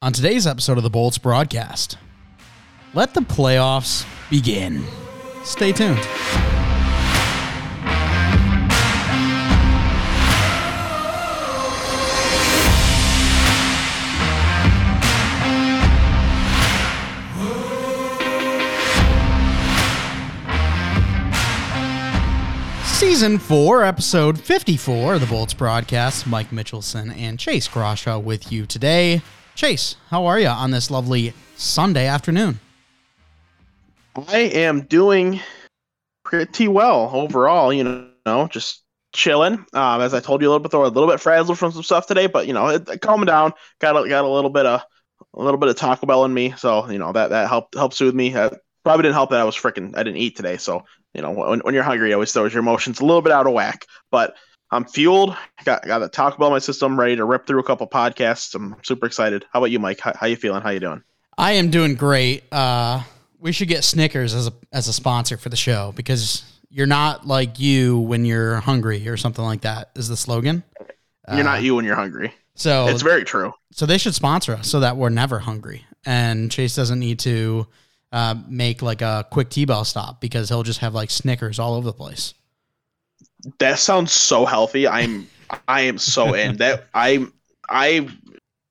On today's episode of the Bolts broadcast, let the playoffs begin. Stay tuned. Season 4, episode 54 of the Bolts broadcast. Mike Mitchelson and Chase Groshaw with you today. Chase, how are you on this lovely Sunday afternoon? I am doing pretty well overall. You know, just chilling. Um, as I told you a little bit, a little bit frazzled from some stuff today, but you know, it, it calmed down. Got a, got a little bit of a little bit of Taco Bell in me, so you know that that helped helped soothe me. Probably didn't help that I was freaking I didn't eat today, so you know when, when you're hungry, it always throws your emotions a little bit out of whack. But I'm fueled. Got got the Taco Bell in my system, ready to rip through a couple podcasts. I'm super excited. How about you, Mike? How, how you feeling? How you doing? I am doing great. Uh, we should get Snickers as a as a sponsor for the show because you're not like you when you're hungry or something like that. Is the slogan? You're not you when you're hungry. So It's very true. so they should sponsor us so that we're never hungry and Chase doesn't need to uh, make like a quick T-bell stop because he'll just have like Snickers all over the place. That sounds so healthy. I'm I am so in that. I'm I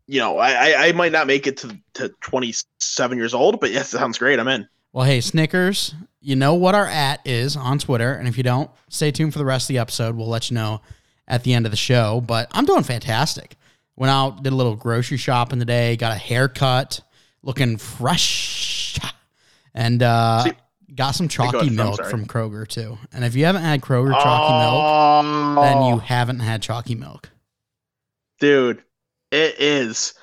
you know I I- I might not make it to to 27 years old, but yes, it sounds great. I'm in. Well, hey, Snickers, you know what our at is on Twitter. And if you don't, stay tuned for the rest of the episode. We'll let you know at the end of the show. But I'm doing fantastic. Went out, did a little grocery shopping today, got a haircut, looking fresh, and uh, See- got some chalky milk from Kroger, too. And if you haven't had Kroger chalky milk, Oh, then you haven't had chalky milk. dude, it is.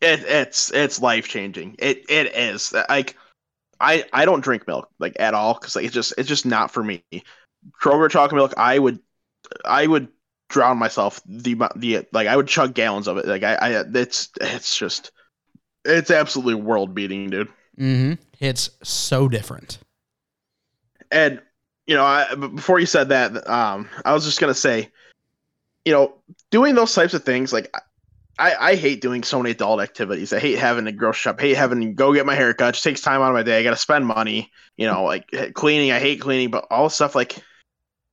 It it's it's life changing. It it is like. I, I don't drink milk like at all because like it's just it's just not for me. Kroger chalky milk, I would I would drown myself the the like I would chug gallons of it. Like I, I it's it's just it's absolutely world beating, dude. hmm It's so different. And you know, I, before you said that, um, I was just gonna say, you know, doing those types of things, like I, I hate doing so many adult activities. I hate having to grocery shop. I hate having to go get my hair cut. It just takes time out of my day. I got to spend money. You know, like cleaning. I hate cleaning, but all the stuff like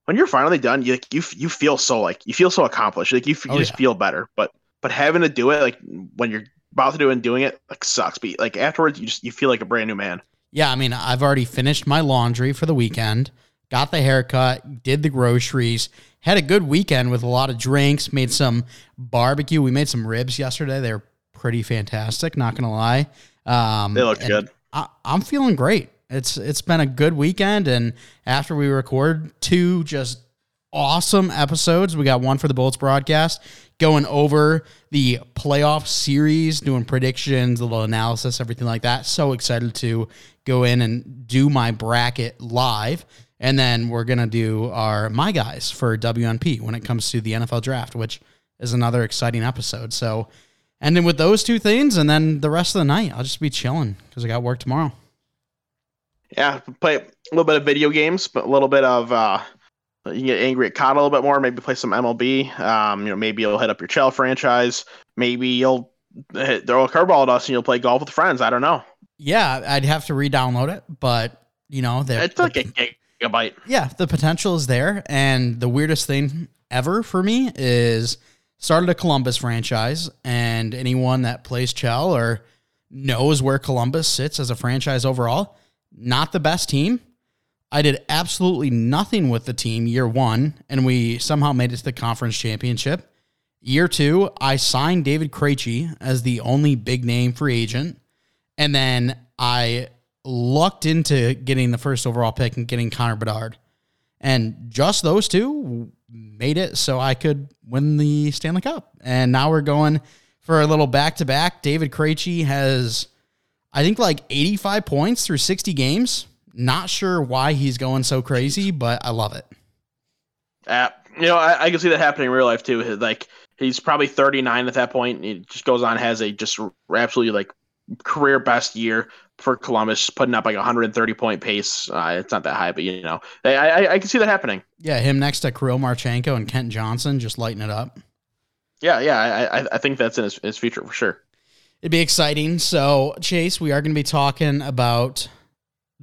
when you're finally done, you like, you you feel so like you feel so accomplished. Like you, you Oh, just yeah. feel better. But but having to do it like when you're about to do it and doing it like sucks. But like afterwards, you just you feel like a brand new man. Yeah, I mean, I've already finished my laundry for the weekend, got the haircut, did the groceries, had a good weekend with a lot of drinks, made some barbecue. We made some ribs yesterday. They're pretty fantastic, not gonna lie. Um, They look good. I, I'm feeling great. It's it's been a good weekend, and after we record two just awesome episodes, we got one for the Bolts broadcast, going over the playoff series, doing predictions, a little analysis, everything like that. So excited to go in and do my bracket live. And then we're gonna do our my guys for WNP when it comes to the NFL draft, which is another exciting episode. So ending with those two things, and then the rest of the night, I'll just be chilling because I got work tomorrow. Yeah, play a little bit of video games, but a little bit of uh you can get angry at COD a little bit more, maybe play some MLB. Um, you know, maybe you'll hit up your Chell franchise. Maybe you'll hit, throw a curveball at us and you'll play golf with friends. I don't know. Yeah, I'd have to re-download it, but you know, the, It's like a gigabyte. yeah, the potential is there. And the weirdest thing ever for me is started a Columbus franchise, and anyone that plays Chell or knows where Columbus sits as a franchise overall, not the best team. I did absolutely nothing with the team year one, and we somehow made it to the conference championship. Year two, I signed David Krejci as the only big name free agent. And then I lucked into getting the first overall pick and getting Connor Bedard. And just those two made it so I could win the Stanley Cup. And now we're going for a little back to back. David Krejci has, I think, like 85 points through 60 games. Not sure why he's going so crazy, but I love it. Uh, you know, I, I can see that happening in real life too. Like he's probably 39 at that point. He just goes on, has a just absolutely like career best year for Columbus, putting up like 130 point pace. Uh, it's not that high, but you know, I, I, I can see that happening. Yeah, him next to Kirill Marchenko and Kent Johnson just lighting it up. Yeah, yeah, I, I think that's in his, his future for sure. It'd be exciting. So, Chase, we are going to be talking about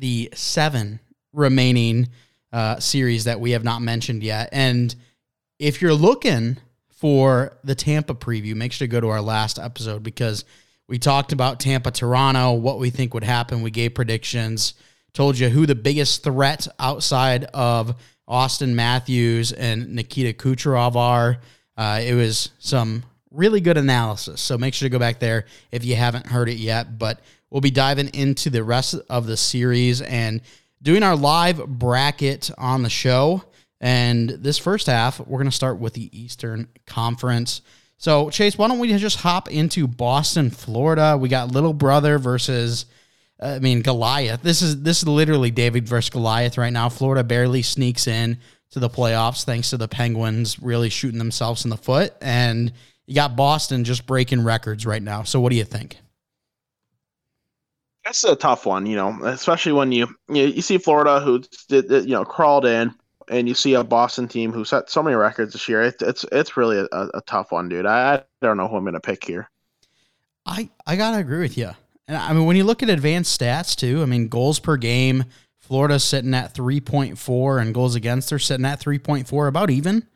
the seven remaining uh, series that we have not mentioned yet. And if you're looking for the Tampa preview, make sure to go to our last episode because we talked about Tampa Toronto, what we think would happen. We gave predictions, told you who the biggest threat outside of Auston Matthews and Nikita Kucherov are. Uh, it was some really good analysis. So make sure to go back there if you haven't heard it yet. But we'll be diving into the rest of the series and doing our live bracket on the show. And this first half, we're going to start with the Eastern Conference. So, Chase, why don't we just hop into Boston, Florida? We got Little Brother versus, I mean, Goliath. This is this is literally David versus Goliath right now. Florida barely sneaks in to the playoffs thanks to the Penguins really shooting themselves in the foot, and you got Boston just breaking records right now. So, what do you think? That's a tough one, you know, especially when you you, you see Florida who did you know crawled in, and you see a Boston team who set so many records this year. It, it's it's really a, a, tough one, dude. I, I don't know who I'm to pick here. I I gotta agree with you. And I mean, when you look at advanced stats too, I mean, goals per game, Florida's sitting at 3.4, and goals against they're sitting at 3.4, about even.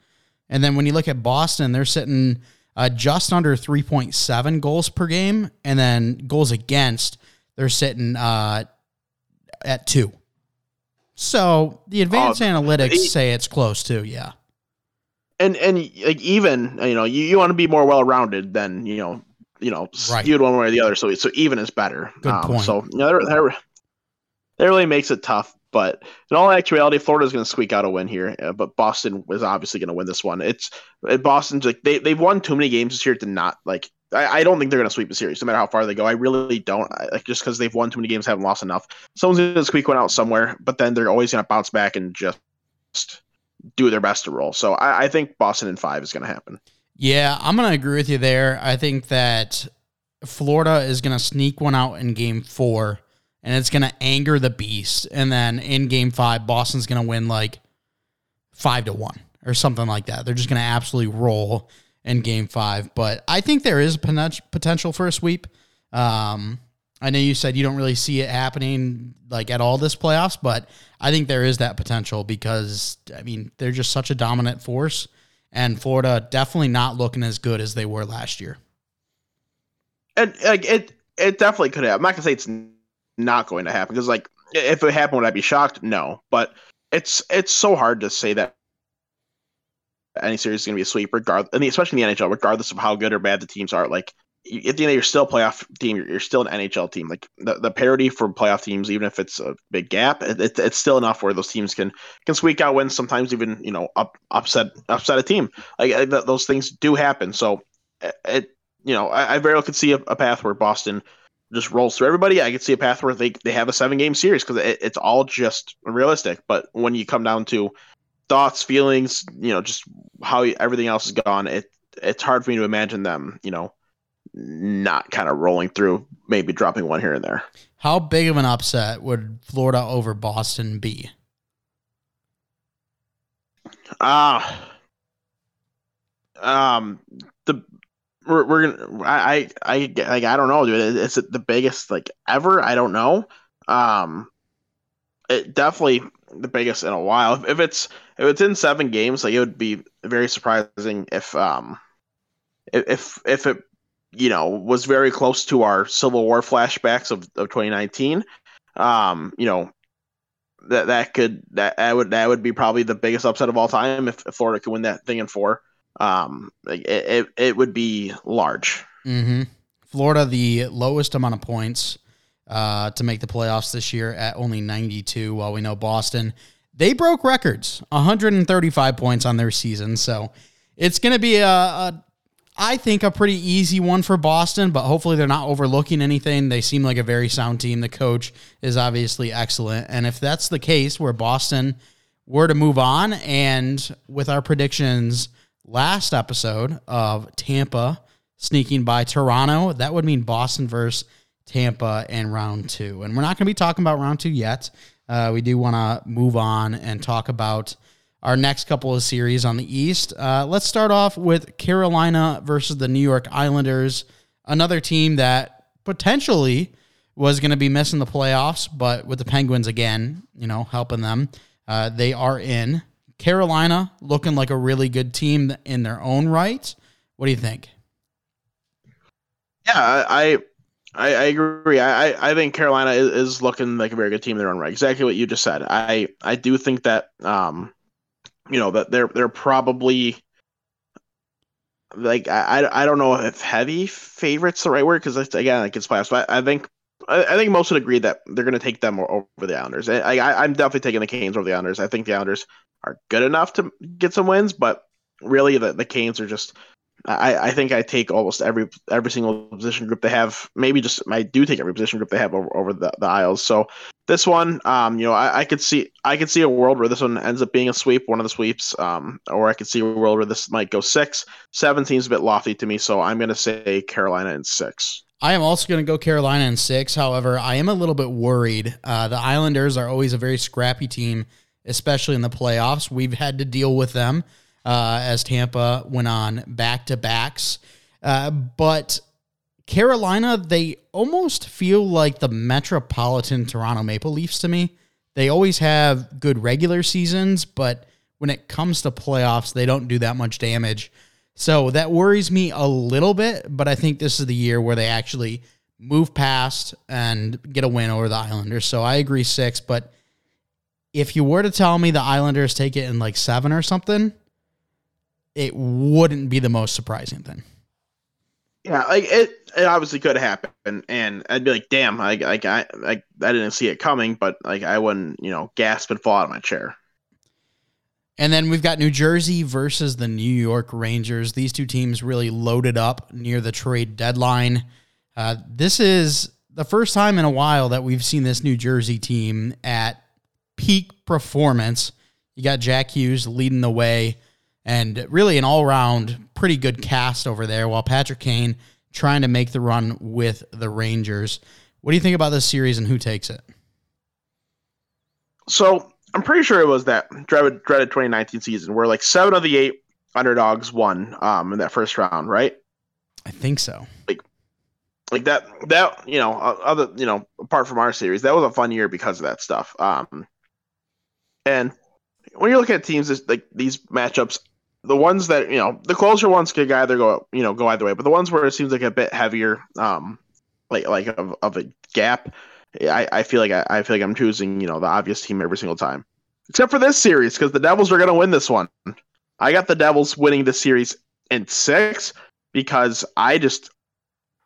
And then when you look at Boston, they're sitting uh, just under 3.7 goals per game, and then goals against they're sitting uh, at two. So the advanced uh, analytics say it's close to, yeah. And and like even you know you, you want to be more well rounded than you know you know right. skewed one way or the other. So so even is better. Good um, point. So you know that, that, that really makes it tough. But in all actuality, Florida's going to squeak out a win here. Uh, but Boston was obviously going to win this one. It's Boston's like they they've won too many games this year to not like I, I don't think they're going to sweep the series, no matter how far they go. I really don't. I, like just because they've won too many games, haven't lost enough. Someone's going to squeak one out somewhere, but then they're always going to bounce back and just do their best to roll. So I, I think Boston in five is going to happen. Yeah, I'm going to agree with you there. I think that Florida is going to sneak one out in game four, and it's going to anger the beast. And then in game five, Boston's going to win like five to one or something like that. They're just going to absolutely roll in game five. But I think there is potential for a sweep. Um, I know you said you don't really see it happening like at all this playoffs, but I think there is that potential because I mean they're just such a dominant force, and Florida definitely not looking as good as they were last year. And like it, it definitely could happen. I'm not gonna say it's not going to happen because like if it happened, would I be shocked? No, but it's it's so hard to say that any series is going to be a sweep, regardless. Mean, especially in the NHL, regardless of how good or bad the teams are. Like at the end, of you're still a playoff team. You're, still an NHL team. Like the, the parity for playoff teams, even if it's a big gap, it, it, it's still enough where those teams can can squeak out wins. Sometimes even you know up, upset upset a team. Like th- those things do happen. So it you know I, I very well could see a, a, path where Boston just rolls through everybody. I could see a path where they they have a seven game series because it, it's all just realistic. But when you come down to thoughts, feelings, you know, just how everything else is gone, it it's hard for me to imagine them, you know, not kind of rolling through, maybe dropping one here and there. How big of an upset would Florida over Boston be? Ah, uh, um, the we're, we're gonna I I I like I don't know, dude. Is it the biggest like ever? I don't know. Um, it definitely the biggest in a while. If, it's if it's in seven games, like it would be very surprising if um if if it you know was very close to our Civil War flashbacks of, of 2019. Um, you know that that could that, that would that would be probably the biggest upset of all time if, if Florida could win that thing in four. Um, it it, it would be large. Mm-hmm. Florida, the lowest amount of points uh, to make the playoffs this year at only 92, while we know Boston, they broke records 135 points on their season. So it's going to be a, a, I think, a pretty easy one for Boston, but hopefully they're not overlooking anything. They seem like a very sound team. The coach is obviously excellent. And if that's the case, where Boston were to move on, and with our predictions last episode of Tampa sneaking by Toronto, that would mean Boston versus Tampa and round two. And we're not going to be talking about round two yet. Uh, we do want to move on and talk about our next couple of series on the East. Uh, let's start off with Carolina versus the New York Islanders, another team that potentially was going to be missing the playoffs, but with the Penguins again, you know, helping them, uh, they are in. Carolina looking like a really good team in their own right. What do you think? Yeah, I I, I agree. I, I think Carolina is, is, looking like a very good team in their own right. Exactly what you just said. I I do think that um you know that they're they're probably like I I don't know if heavy favorites the right word because again like it's playoffs. But I think I, think most would agree that they're going to take them over the Islanders. I, I I'm definitely taking the Canes over the Islanders. I think the Islanders are good enough to get some wins, but really the the Canes are just I, I think I take almost every every single position group they have. Maybe just I do take every position group they have over, over the, the Isles. So this one, um, you know, I, I, could see I could see a world where this one ends up being a sweep, one of the sweeps, um, or I could see a world where this might go six. Seven seems a bit lofty to me, so I'm going to say Carolina in six. I am also going to go Carolina in six. However, I am a little bit worried. Uh, the Islanders are always a very scrappy team, especially in the playoffs. We've had to deal with them uh, as Tampa went on back to backs. Uh, but Carolina, they almost feel like the metropolitan Toronto Maple Leafs to me. They always have good regular seasons, but when it comes to playoffs, they don't do that much damage. So that worries me a little bit, but I think this is the year where they actually move past and get a win over the Islanders. So I agree six, but if you were to tell me the Islanders take it in like seven or something, it wouldn't be the most surprising thing. Yeah, like it, it obviously could happen, and I'd be like, "Damn!" Like, like I, like I didn't see it coming, but like I wouldn't, you know, gasp and fall out of my chair. And then we've got New Jersey versus the New York Rangers. These two teams really loaded up near the trade deadline. Uh, this is the first time in a while that we've seen this New Jersey team at peak performance. You got Jack Hughes leading the way and really an all round pretty good cast over there. While Patrick Kane trying to make the run with the Rangers. What do you think about this series and who takes it? So I'm pretty sure it was that dreaded, dreaded 2019 season where like seven of the eight underdogs won um, in that first round, right? I think so. Like, like that that you know other you know apart from our series, that was a fun year because of that stuff. Um, and when you're looking at teams like these matchups, the ones that you know the closer ones could either go you know go either way, but the ones where it seems like a bit heavier, um, like like of, of a gap, I, I feel like I, I feel like I'm choosing you know the obvious team every single time, except for this series because the Devils are to win this one. I got the Devils winning this series in six because I just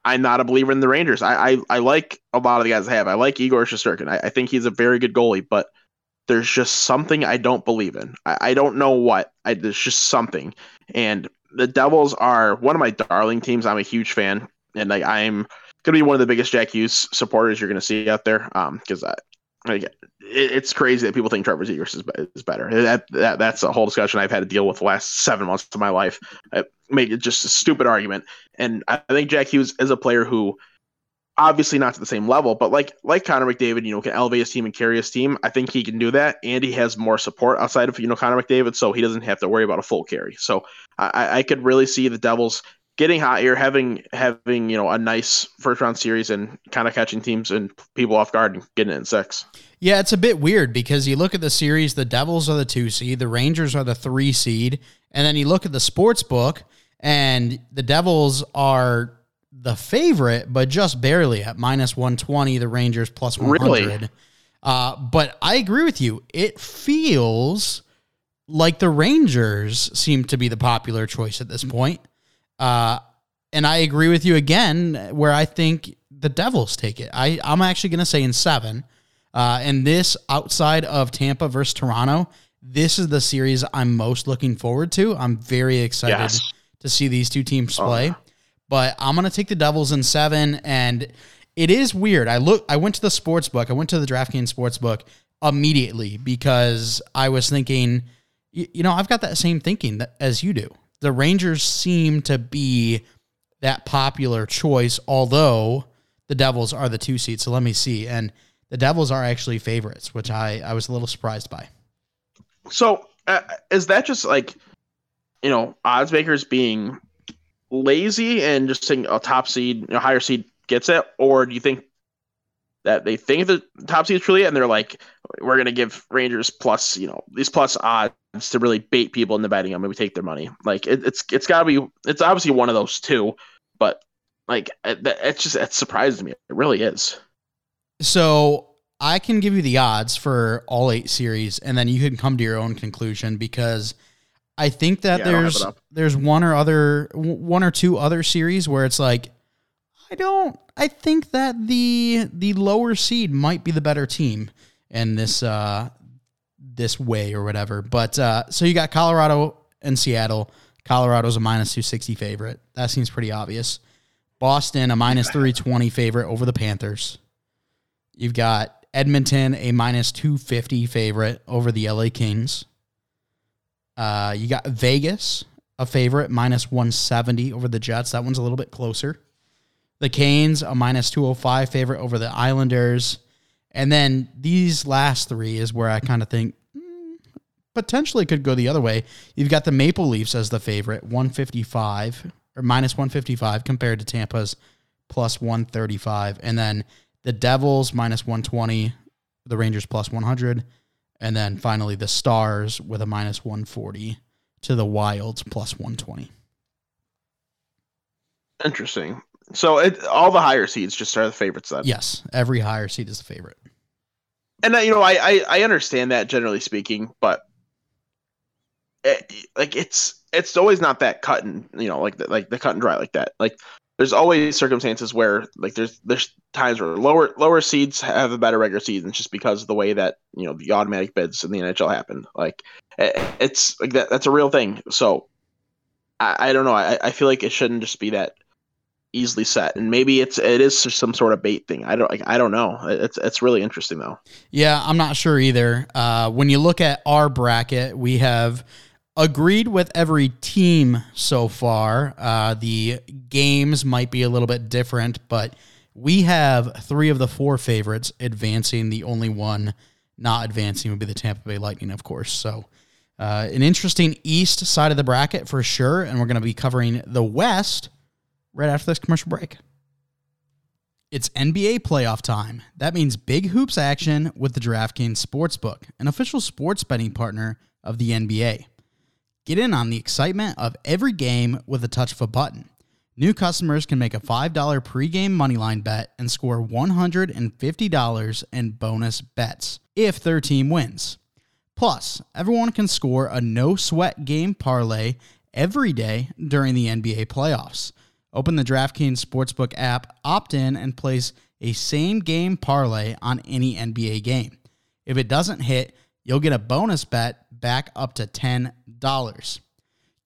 I'm not a believer in the Rangers. I I, I like a lot of the guys I have. I like Igor Shesterkin. I, I think he's a very good goalie, but there's just something I don't believe in. I, I don't know what. I, there's just something. And the Devils are one of my darling teams. I'm a huge fan, and like I'm gonna be one of the biggest Jack Hughes supporters you're gonna see out there. Um, because I, like, it, it's crazy that people think Trevor Zegras is, is better. That, that that's a whole discussion I've had to deal with the last seven months of my life. I made it just a stupid argument, and I think Jack Hughes is a player who obviously not to the same level, but like like Connor McDavid, you know, can elevate his team and carry his team. I think he can do that, and he has more support outside of you know Connor McDavid, so he doesn't have to worry about a full carry. So I, I could really see the Devils getting hot here, having having you know a nice first round series, and kind of catching teams and people off guard and getting it in six. Yeah, it's a bit weird because you look at the series, the Devils are the two seed, the Rangers are the three seed, and then you look at the sports book, and the Devils are the favorite, but just barely at minus 120. The Rangers plus 100. Really? Uh, but I agree with you. It feels like the Rangers seem to be the popular choice at this point. Uh, and I agree with you again, where I think the Devils take it. I, I'm actually going to say in seven. Uh, and this outside of Tampa versus Toronto, this is the series I'm most looking forward to. I'm very excited yes to see these two teams Oh, play. But I'm gonna take the Devils in seven, and it is weird. I look, I went to the sports book. I went to the DraftKings sports book immediately because I was thinking, y- you know, I've got that same thinking that, as you do. The Rangers seem to be that popular choice, although the Devils are the two seed. So let me see, and the Devils are actually favorites, which I I was a little surprised by. So uh, is that just like you know odds makers being lazy and just saying a top seed, know, higher seed gets it, or do you think that they think the top seed is truly it, and they're like, we're gonna give Rangers plus, you know, these plus odds to really bait people into betting them, and we take their money. Like it, it's it's got to be, it's obviously one of those two, but like it, it's just it surprises me. It really is. So I can give you the odds for all eight series, and then you can come to your own conclusion because I think that Yeah, I don't have there's there's one or other one or two other series where it's like I don't I think that the the lower seed might be the better team in this uh this way or whatever. But uh so you got Colorado and Seattle. Colorado's a minus 260 favorite. That seems pretty obvious. Boston a minus 320 favorite over the Panthers. You've got Edmonton, a minus 250 favorite over the LA Kings. Uh, you got Vegas, a favorite, minus 170 over the Jets. That one's a little bit closer. The Canes, a minus 205 favorite over the Islanders. And then these last three is where I kind of think mm, potentially could go the other way. You've got the Maple Leafs as the favorite, 155 or minus 155 compared to Tampa's plus 135. And then the Devils minus 120, the Rangers plus 100. And then finally the Stars with a minus 140 to the Wilds plus 120. Interesting. So it, all the higher seeds just are the favorites then. Yes, every higher seed is the favorite. and uh, you know I, I I understand that generally speaking, but it, like it's it's always not that cut and you know like the, like the cut and dry like that. Like there's always circumstances where like there's there's times where lower lower seeds have a better regular season just because of the way that you know the automatic bids in the NHL happen. Like it, it's like that that's a real thing. So I, I don't know. I I feel like it shouldn't just be that easily set and maybe it's it is some sort of bait thing i don't like i don't know it's it's really interesting though Yeah, I'm not sure either. Uh, when you look at our bracket, we have agreed with every team so far. Uh, the games might be a little bit different, but we have three of the four favorites advancing. The only one not advancing would be the Tampa Bay Lightning, of course. So, uh, an interesting East side of the bracket for sure. And we're going to be covering the West right after this commercial break. It's NBA playoff time. That means big hoops action with the DraftKings Sportsbook, an official sports betting partner of the NBA. Get in on the excitement of every game with a touch of a button. New customers can make a $5 pregame moneyline bet and score $150 in bonus bets if their team wins. Plus, everyone can score a no sweat game parlay every day during the NBA playoffs. Open the DraftKings Sportsbook app, opt in, and place a same game parlay on any NBA game. If it doesn't hit, you'll get a bonus bet back up to $10.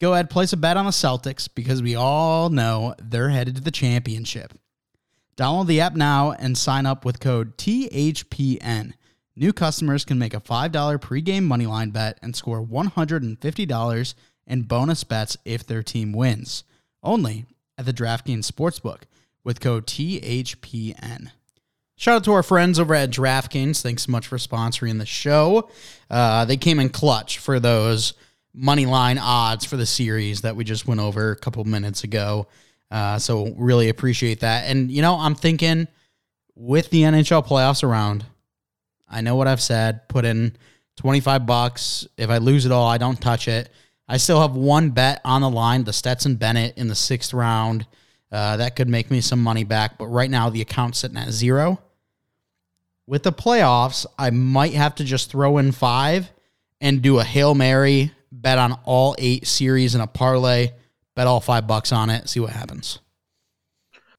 Go ahead, place a bet on the Celtics because we all know they're headed to the championship. Download the app now and sign up with code THPN. New customers can make a $5 pregame moneyline bet and score $150 in bonus bets if their team wins. Only at the DraftKings Sportsbook with code THPN. Shout out to our friends over at DraftKings. Thanks so much for sponsoring the show. Uh, they came in clutch for those money line odds for the series that we just went over a couple minutes ago. Uh, so really appreciate that. And you know, I'm thinking with the NHL playoffs around, I know what I've said. Put in 25 bucks. If I lose it all, I don't touch it. I still have one bet on the line, the Stetson Bennett in the sixth round. Uh, that could make me some money back, but right now the account's sitting at zero. With the playoffs, I might have to just throw in five and do a Hail Mary, bet on all eight series in a parlay, bet all five bucks on it, see what happens.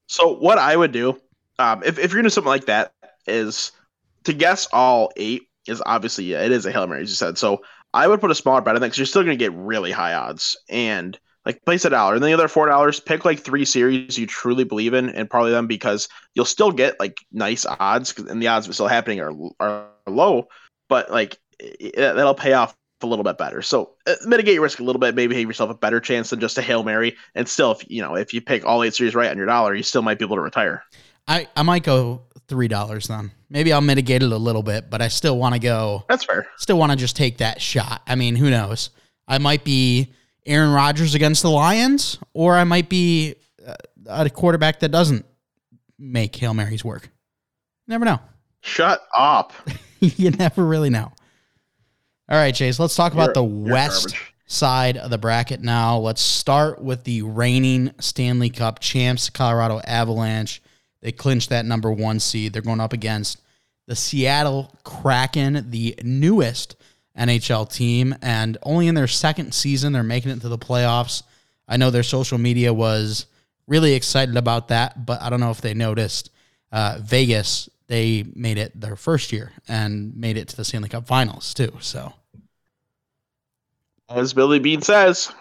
So what I would do, um, if, if you're gonna do something like that, is to guess all eight is obviously yeah, it is a hail mary as you said. So I would put a smaller bet on that because you're still gonna get really high odds, and like place a dollar, and then the other four dollars, pick like three series you truly believe in, and probably them because you'll still get like nice odds, and the odds of it still happening are are low, but like it, that'll pay off a little bit better. So uh, mitigate your risk a little bit, maybe have yourself a better chance than just a hail mary. And still, if you know if you pick all eight series right on your dollar, you still might be able to retire. I I might go three dollars then. Maybe I'll mitigate it a little bit, but I still want to go. That's fair. Still want to just take that shot. I mean, who knows? I might be Aaron Rodgers against the Lions, or I might be uh, a quarterback that doesn't make hail marys work. Never know. Shut up. you never really know. All right, Chase, let's talk about you're, the west garbage. side of the bracket now. Let's start with the reigning Stanley Cup champs, Colorado Avalanche. They clinched that number one seed. They're going up against the Seattle Kraken, the newest NHL team, and only in their second season they're making it to the playoffs. I know their social media was really excited about that, but I don't know if they noticed. Uh, Vegas they made it their first year and made it to the Stanley Cup Finals too. So, as Billy Beane says,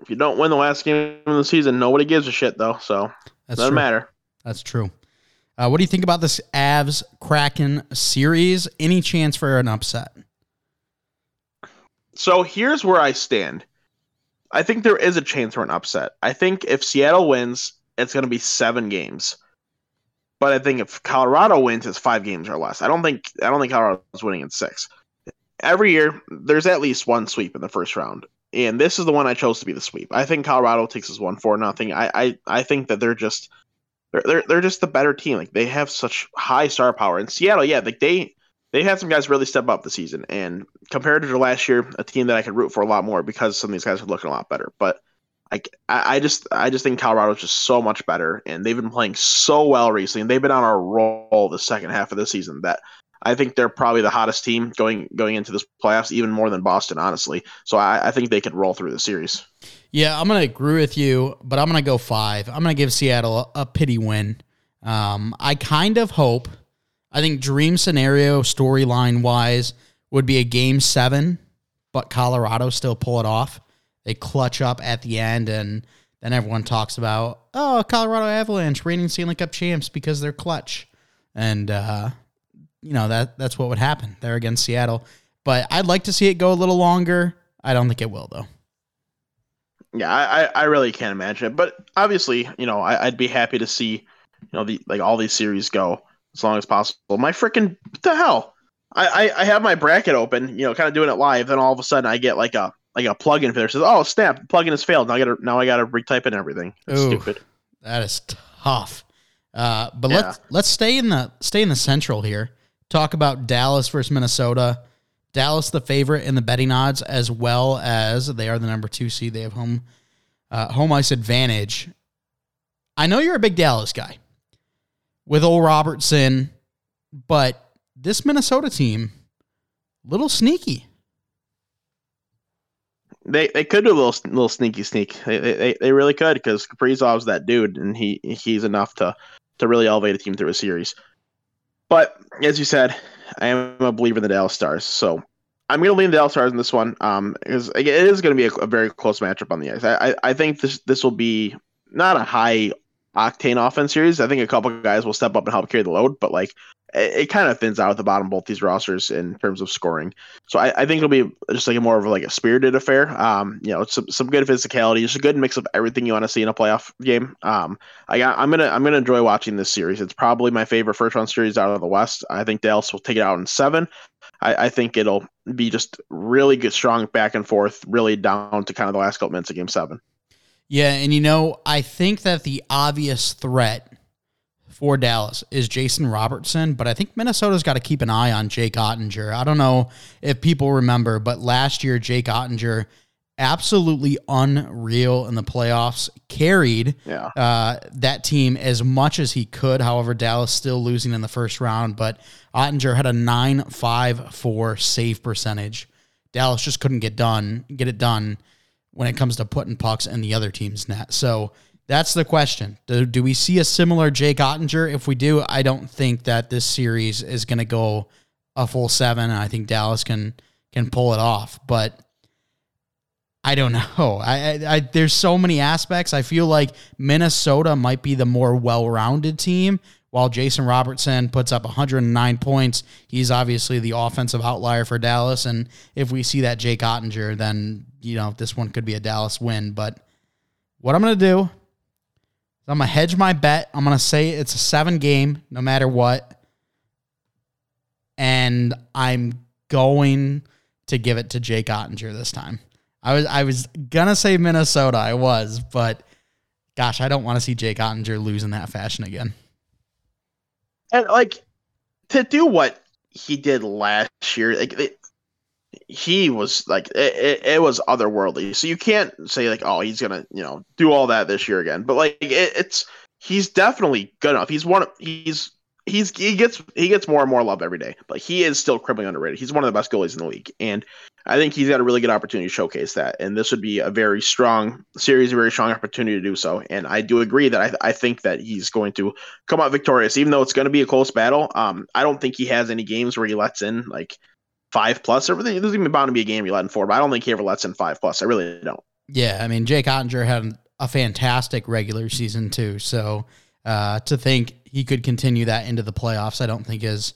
if you don't win the last game of the season, nobody gives a shit though. So That's doesn't true. matter. That's true. Uh, what do you think about this Avs Kraken series? Any chance for an upset? So here's where I stand. I think there is a chance for an upset. I think if Seattle wins, it's going to be seven games. But I think if Colorado wins, it's five games or less. I don't think I don't think Colorado's winning in six. Every year, there's at least one sweep in the first round, and this is the one I chose to be the sweep. I think Colorado takes this one for nothing. I I, I think that they're just they're, they're they're just the better team. Like they have such high star power. In Seattle, yeah, like they they had some guys really step up the season, and compared to last year, a team that I could root for a lot more because some of these guys are looking a lot better. But I, I just I just think Colorado's just so much better, and they've been playing so well recently, and they've been on a roll the second half of the season that I think they're probably the hottest team going going into this playoffs, even more than Boston, honestly. So I, I think they could roll through the series. Yeah, I'm gonna agree with you, but I'm gonna go five. I'm gonna give Seattle a, a pity win. Um, I kind of hope. I think dream scenario storyline wise would be a game seven, but Colorado still pull it off they clutch up at the end, and then everyone talks about oh Colorado Avalanche reigning Stanley Cup champs because they're clutch, and uh, you know that that's what would happen there against Seattle. But I'd like to see it go a little longer. I don't think it will though. Yeah, I, I really can't imagine it. But obviously, you know, I, would be happy to see, you know, the like all these series go as long as possible. My freaking the hell. I, I, I have my bracket open, you know, kind of doing it live. Then all of a sudden, I get like a like a plugin for there says, "Oh snap, plugin has failed." Now I got to now I got to retype in everything. That's Ooh, stupid. That is tough. Uh, but yeah. let's let's stay in the stay in the central here. Talk about Dallas versus Minnesota. Dallas the favorite in the betting odds, as well as they are the number two seed. They have home uh, home ice advantage. I know you're a big Dallas guy with old Robertson, but this Minnesota team, little sneaky they they could do a little little sneaky sneak. They they, they really could because Kaprizov's that dude, and he he's enough to to really elevate a team through a series. But as you said, I am a believer in the Dallas Stars, so I'm going to lean the Dallas Stars in this one. Um, because it is going to be a, a, very close matchup on the ice. I, I I think this this will be not a high octane offense series. I think a couple guys will step up and help carry the load, but like it, it kind of thins out at the bottom both these rosters in terms of scoring. So I, I think it'll be just like a more of like a spirited affair. Um, you know, some some good physicality, just a good mix of everything you want to see in a playoff game. Um, I got, I'm gonna I'm gonna enjoy watching this series. It's probably my favorite first round series out of the West. I think Dallas will take it out in seven. I, I think it'll be just really good, strong back and forth, really down to kind of the last couple minutes of game seven. Yeah, and you know, I think that the obvious threat for Dallas is Jason Robertson, but I think Minnesota's got to keep an eye on Jake Oettinger. I don't know if people remember, but last year Jake Oettinger absolutely unreal in the playoffs. Carried yeah. uh, that team as much as he could. However, Dallas still losing in the first round, but Oettinger had a 9.54 save percentage. Dallas just couldn't get done, get it done when it comes to putting pucks in the other team's net. So that's the question. Do, do we see a similar Jake Oettinger? If we do, I don't think that this series is going to go a full seven. And I think Dallas can can pull it off. But I don't know. I, I, I there's so many aspects. I feel like Minnesota might be the more well-rounded team. While Jason Robertson puts up 109 points, he's obviously the offensive outlier for Dallas. And if we see that Jake Oettinger, then you know this one could be a Dallas win. But what I'm going to do I'm to hedge my bet. I'm to say it's a seven game, no matter what. And I'm going to give it to Jake Oettinger this time. I was I was gonna say Minnesota, I was, but gosh, I don't want to see Jake Oettinger lose in that fashion again. And like to do what he did last year, like he was like it, it, it, was otherworldly. So you can't say like, oh, he's gonna you know do all that this year again. But like it, it's he's definitely good enough. He's one. He's he's he gets he gets more and more love every day. But he is still criminally underrated. He's one of the best goalies in the league, and I think he's got a really good opportunity to showcase that. And this would be a very strong series, a very strong opportunity to do so. And I do agree that I, I think that he's going to come out victorious, even though it's going to be a close battle. Um, I don't think he has any games where he lets in like five plus. Everything there's even bound to be a game he let in four, but I don't think he ever lets in five plus. I really don't. Yeah, I mean Jake Oettinger had a fantastic regular season too. So uh, to think he could continue that into the playoffs, I don't think is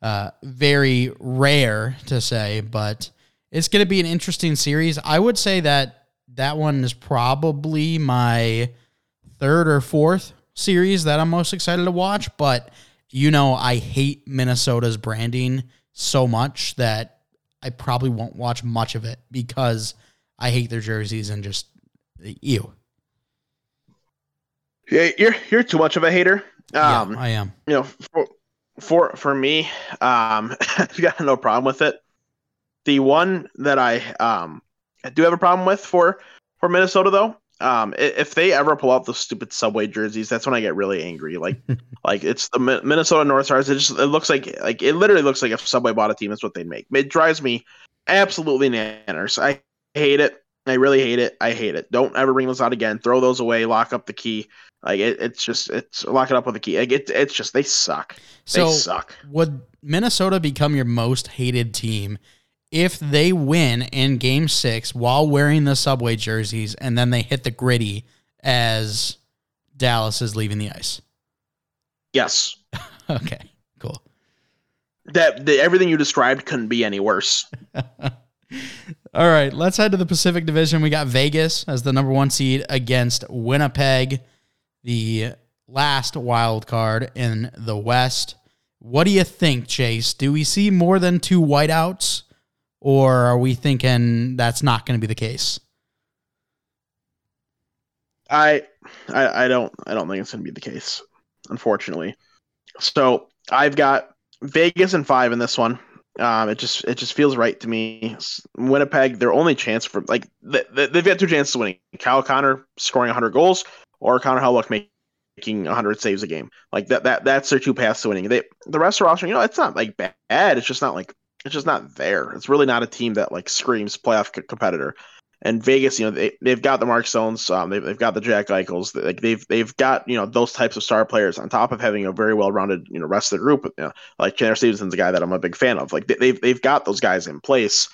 uh, very rare to say, but it's going to be an interesting series. I would say that that one is probably my third or fourth series that I'm most excited to watch. But you know, I hate Minnesota's branding so much that I probably won't watch much of it because I hate their jerseys and just ew. Yeah, you're you're too much of a hater. Um, yeah, I am. You know, for for, for me, um, I've got no problem with it. The one that I um I do have a problem with for for Minnesota though, um, if they ever pull out the stupid subway jerseys, that's when I get really angry. Like, like it's the Minnesota North Stars. It just it looks like like it literally looks like if Subway bought a team, that's what they'd make. It drives me absolutely nanners. I hate it. I really hate it. I hate it. Don't ever bring those out again. Throw those away. Lock up the key. Like it, it's just it's lock it up with a key. Like it, it's just they suck. They suck. Would Minnesota become your most hated team if they win in game six while wearing the subway jerseys and then they hit the griddy as Dallas is leaving the ice? Yes. okay, cool. That the, everything you described couldn't be any worse. All right, let's head to the Pacific Division. We got Vegas as the number one seed against Winnipeg, the last wild card in the West. What do you think, Chase? Do we see more than two whiteouts? Or are we thinking that's not going to be the case? I, I I don't I don't think it's going to be the case, unfortunately. So I've got Vegas and five in this one. Um, it just it just feels right to me. Winnipeg, their only chance for like they, they've got two chances of winning: Kyle Connor scoring 100 goals, or Connor Hellebuyck making 100 saves a game. Like that that that's their two paths to winning. They the rest of the roster, you know, it's not like bad. It's just not like it's just not there. It's really not a team that like screams playoff c- competitor. And Vegas, you know, they they've got the Mark Stones, um, they've, they've got the Jack Eichels, like they've they've got you know those types of star players on top of having a very well rounded you know rest of the group. You know, like Chandler Stephenson's a guy that I'm a big fan of. Like they've they've got those guys in place,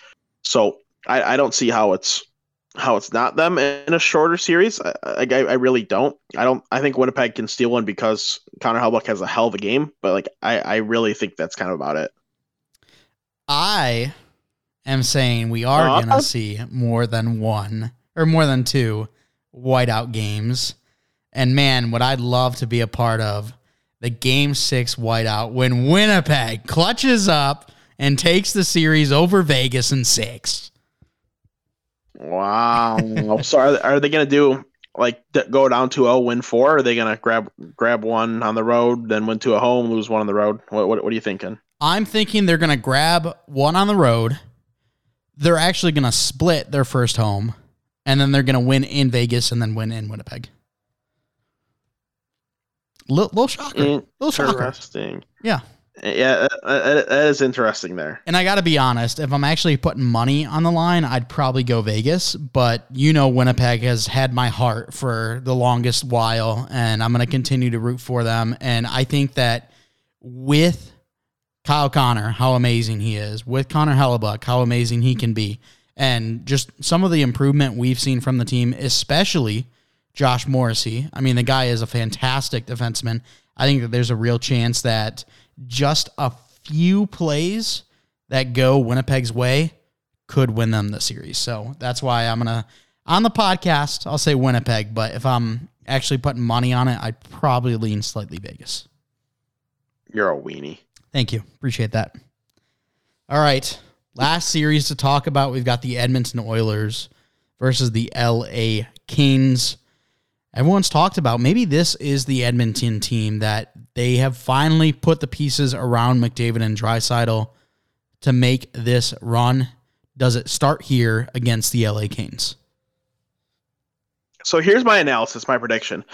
so I, I don't see how it's how it's not them in a shorter series. I, I, I really don't. I don't. I think Winnipeg can steal one because Connor Hellebuyck has a hell of a game, but like I, I really think that's kind of about it. I am saying we are uh, going to see more than one or more than two whiteout games. And man, what I'd love to be a part of the game six whiteout when Winnipeg clutches up and takes the series over Vegas in six. Wow. so are, are they going to do like go down 2-0, win four? Or are they going to grab grab one on the road, then win two at home, lose one on the road? What, what, what are you thinking? I'm thinking they're going to grab one on the road. They're actually going to split their first home, and then they're going to win in Vegas and then win in Winnipeg. Little, little shocker. Little shocker. Interesting. Yeah. Yeah, that is interesting there. And I got to be honest, if I'm actually putting money on the line, I'd probably go Vegas. But you know, Winnipeg has had my heart for the longest while, and I'm going to continue to root for them. And I think that with Kyle Connor, how amazing he is, with Connor Hellebuyck, how amazing he can be, And just some of the improvement we've seen from the team, especially Josh Morrissey. I mean, the guy is a fantastic defenseman. I think that there's a real chance that just a few plays that go Winnipeg's way could win them the series. So that's why I'm going to, on the podcast, I'll say Winnipeg. But if I'm actually putting money on it, I'd probably lean slightly Vegas. You're a weenie. Thank you. Appreciate that. All right. Last series to talk about, we've got the Edmonton Oilers versus the LA Kings. Everyone's talked about maybe this is the Edmonton team that they have finally put the pieces around McDavid and Draisaitl to make this run. Does it start here against the LA Kings? So here's my analysis, my prediction.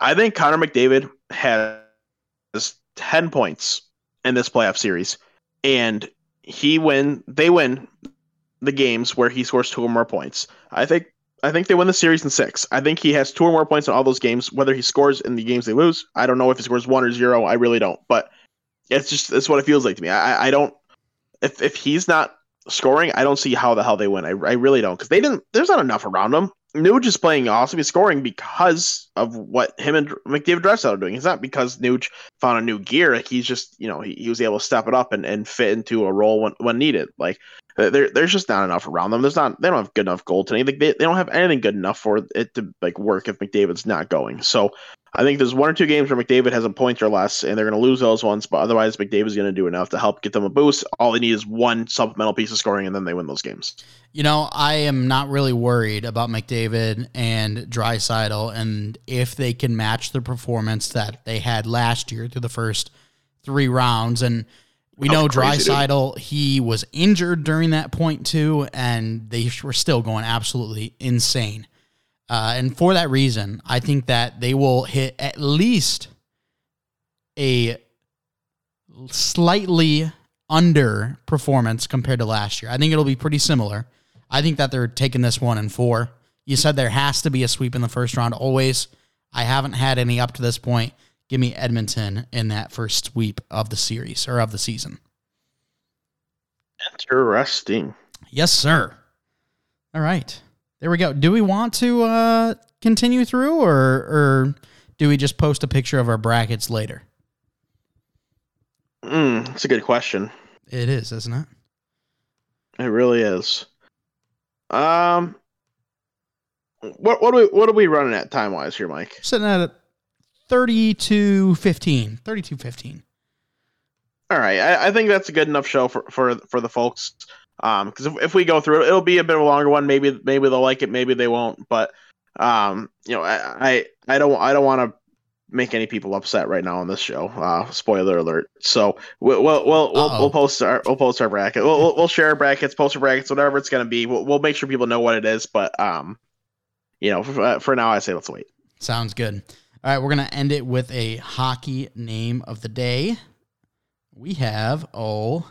I think Connor McDavid has 10 points in this playoff series, and he win. They win the games where he scores two or more points. I think. I think they win the series in six. I think he has two or more points in all those games. Whether he scores in the games they lose, I don't know if he scores one or zero. I really don't. But it's just it's what it feels like to me. I I don't. If if he's not scoring, I don't see how the hell they win. I, I really don't because they didn't. There's not enough around them. Nuge is playing awesome. He's scoring because of what him and McDavid Draisaitl are doing. It's not because Nuge found a new gear. Like he's just, you know, he, he was able to step it up and, and fit into a role when, when needed. Like there, there's just not enough around them. There's not, they don't have good enough goaltending. Like they, they don't have anything good enough for it to like work if McDavid's not going. So I think there's one or two games where McDavid has a point or less, and they're going to lose those ones. But otherwise, McDavid's going to do enough to help get them a boost. All they need is one supplemental piece of scoring, and then they win those games. You know, I am not really worried about McDavid and Draisaitl, and if they can match the performance that they had last year through the first three rounds. And we know Draisaitl, he was injured during that point too, and they were still going absolutely insane. Uh, and for that reason, I think that they will hit at least a slightly under performance compared to last year. I think it'll be pretty similar. I think that they're taking this one in four. You said there has to be a sweep in the first round always. I haven't had any up to this point. Give me Edmonton in that first sweep of the series or of the season. Interesting. Yes, sir. All right. There we go. Do we want to uh, continue through, or or do we just post a picture of our brackets later? Mm, that's a good question. It is, isn't it? It really is. Um, what what are we what are we running at time wise here, Mike? Sitting at 32 15. 32 15. All right, I, I think that's a good enough show for for for the folks. Um, because if, if we go through it, it'll be a bit of a longer one. Maybe maybe they'll like it, maybe they won't. But um, you know, I I, I don't I don't want to make any people upset right now on this show. Uh, spoiler alert. So we'll we'll we'll, we'll, we'll post our we'll post our bracket. We'll, we'll, we'll share brackets, post our brackets, whatever it's gonna be. We'll, we'll make sure people know what it is. But um, you know, for, for now, I say let's wait. Sounds good. All right, we're gonna end it with a hockey name of the day. We have oh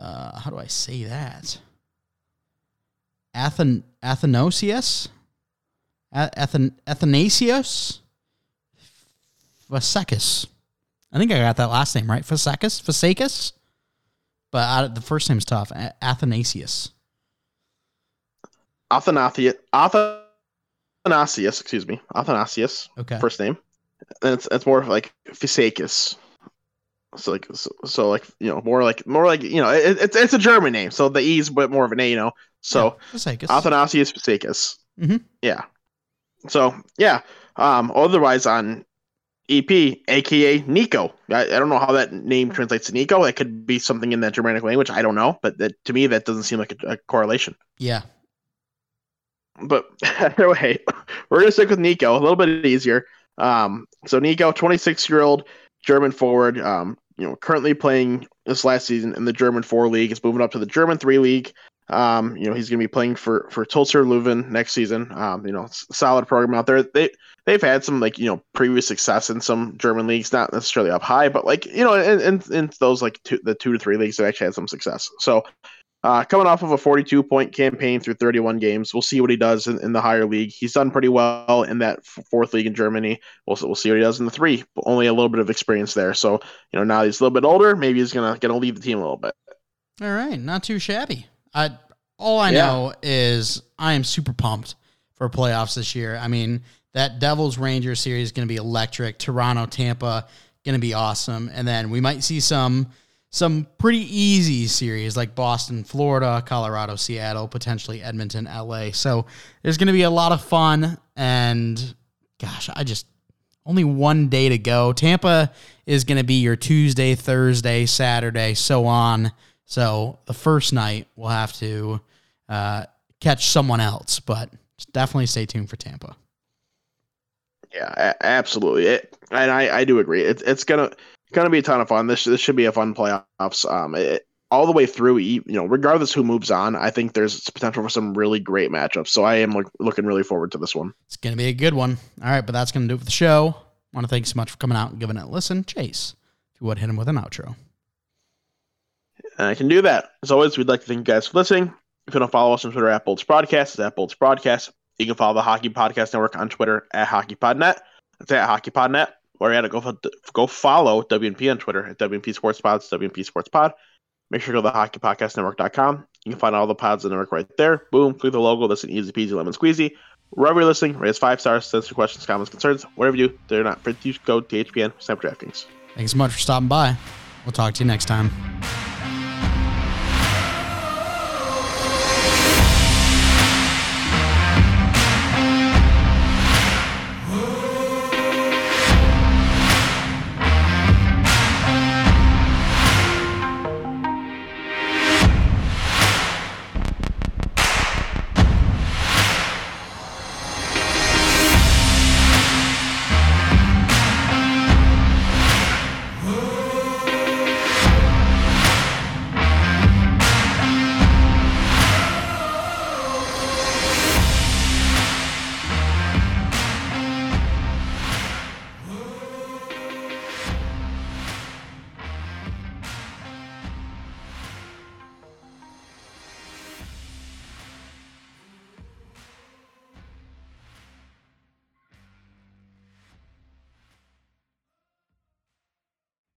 uh, how do I say that? Athen Athanasius, Athen Athanasius Vasekis. I think I got that last name right. Vasekis, Vasekis. But uh, the first name's tough. Athanasius. Athanasius. Athanasius. Excuse me. Athanasius. Okay. First name. And it's it's more like Vasekis so like so, so, like you know more like more like you know it, it's it's a German name, so the E is a bit more of an A, you know. So yeah, Athanasius Fasekis. Mm-hmm. Yeah. So yeah. Um. Otherwise on EP, aka Nico. I, I don't know how that name translates to Nico. It could be something in that Germanic language. I don't know, but that, to me that doesn't seem like a, a correlation. Yeah. But anyway, we're gonna stick with Nico. A little bit easier. Um. So Nico, 26 year old German forward. Um, you know, currently playing this last season in the German four league. He's moving up to the German three league. Um, you know, he's going to be playing for for Tölzer Löwen next season. Um, you know, solid program out there. They they've had some like you know previous success in some German leagues, not necessarily up high, but like you know, in in, in those like two, the two to three leagues, they actually had some success. So uh, coming off of a 42 point campaign through 31 games, we'll see what he does in, in the higher league. He's done pretty well in that fourth league in Germany. We'll, we'll see what he does in the three. but Only a little bit of experience there. So, you know, now he's a little bit older. Maybe he's gonna gonna lead the team a little bit. All right, not too shabby. I all I Yeah. know is I am super pumped for playoffs this year. I mean, that Devils Rangers series is going to be electric. Toronto Tampa going to be awesome, and then we might see some some pretty easy series like Boston, Florida, Colorado, Seattle, potentially Edmonton, LA. So there's going to be a lot of fun. And gosh, I just only one day to go. Tampa is going to be your Tuesday, Thursday, Saturday, so on. So the first night we'll have to uh, catch someone else, but definitely stay tuned for Tampa. Yeah, absolutely. It, and I, I do agree. It's it's gonna gonna be a ton of fun. This this should be a fun playoffs. Um, it, all the way through. You know, regardless who moves on, I think there's potential for some really great matchups. So I am look, looking really forward to this one. It's going to be a good one. All right, but that's going to do it for the show. want to thank you so much for coming out and giving it a listen. Chase, if you would hit him with an outro. I can do that. As always, we'd like to thank you guys for listening. If you don't follow us on Twitter at Bolts Broadcast, it's at Bolts Broadcast. You can follow the Hockey Podcast Network on Twitter at HockeyPodNet. It's at HockeyPodNet. Or you got to go fo- go follow WNP on Twitter at WNP Sports Pods, WNP Sports Pod. Make sure to go to the hockeypodcastnetwork.com. You can find all the pods in the network right there. Boom, click the logo. That's an easy peasy lemon squeezy. Wherever you're listening, us five stars, send us your questions, comments, concerns, whatever you do. They're not free to go to HPN, Snap DraftKings. Thanks so much for stopping by. We'll talk to you next time.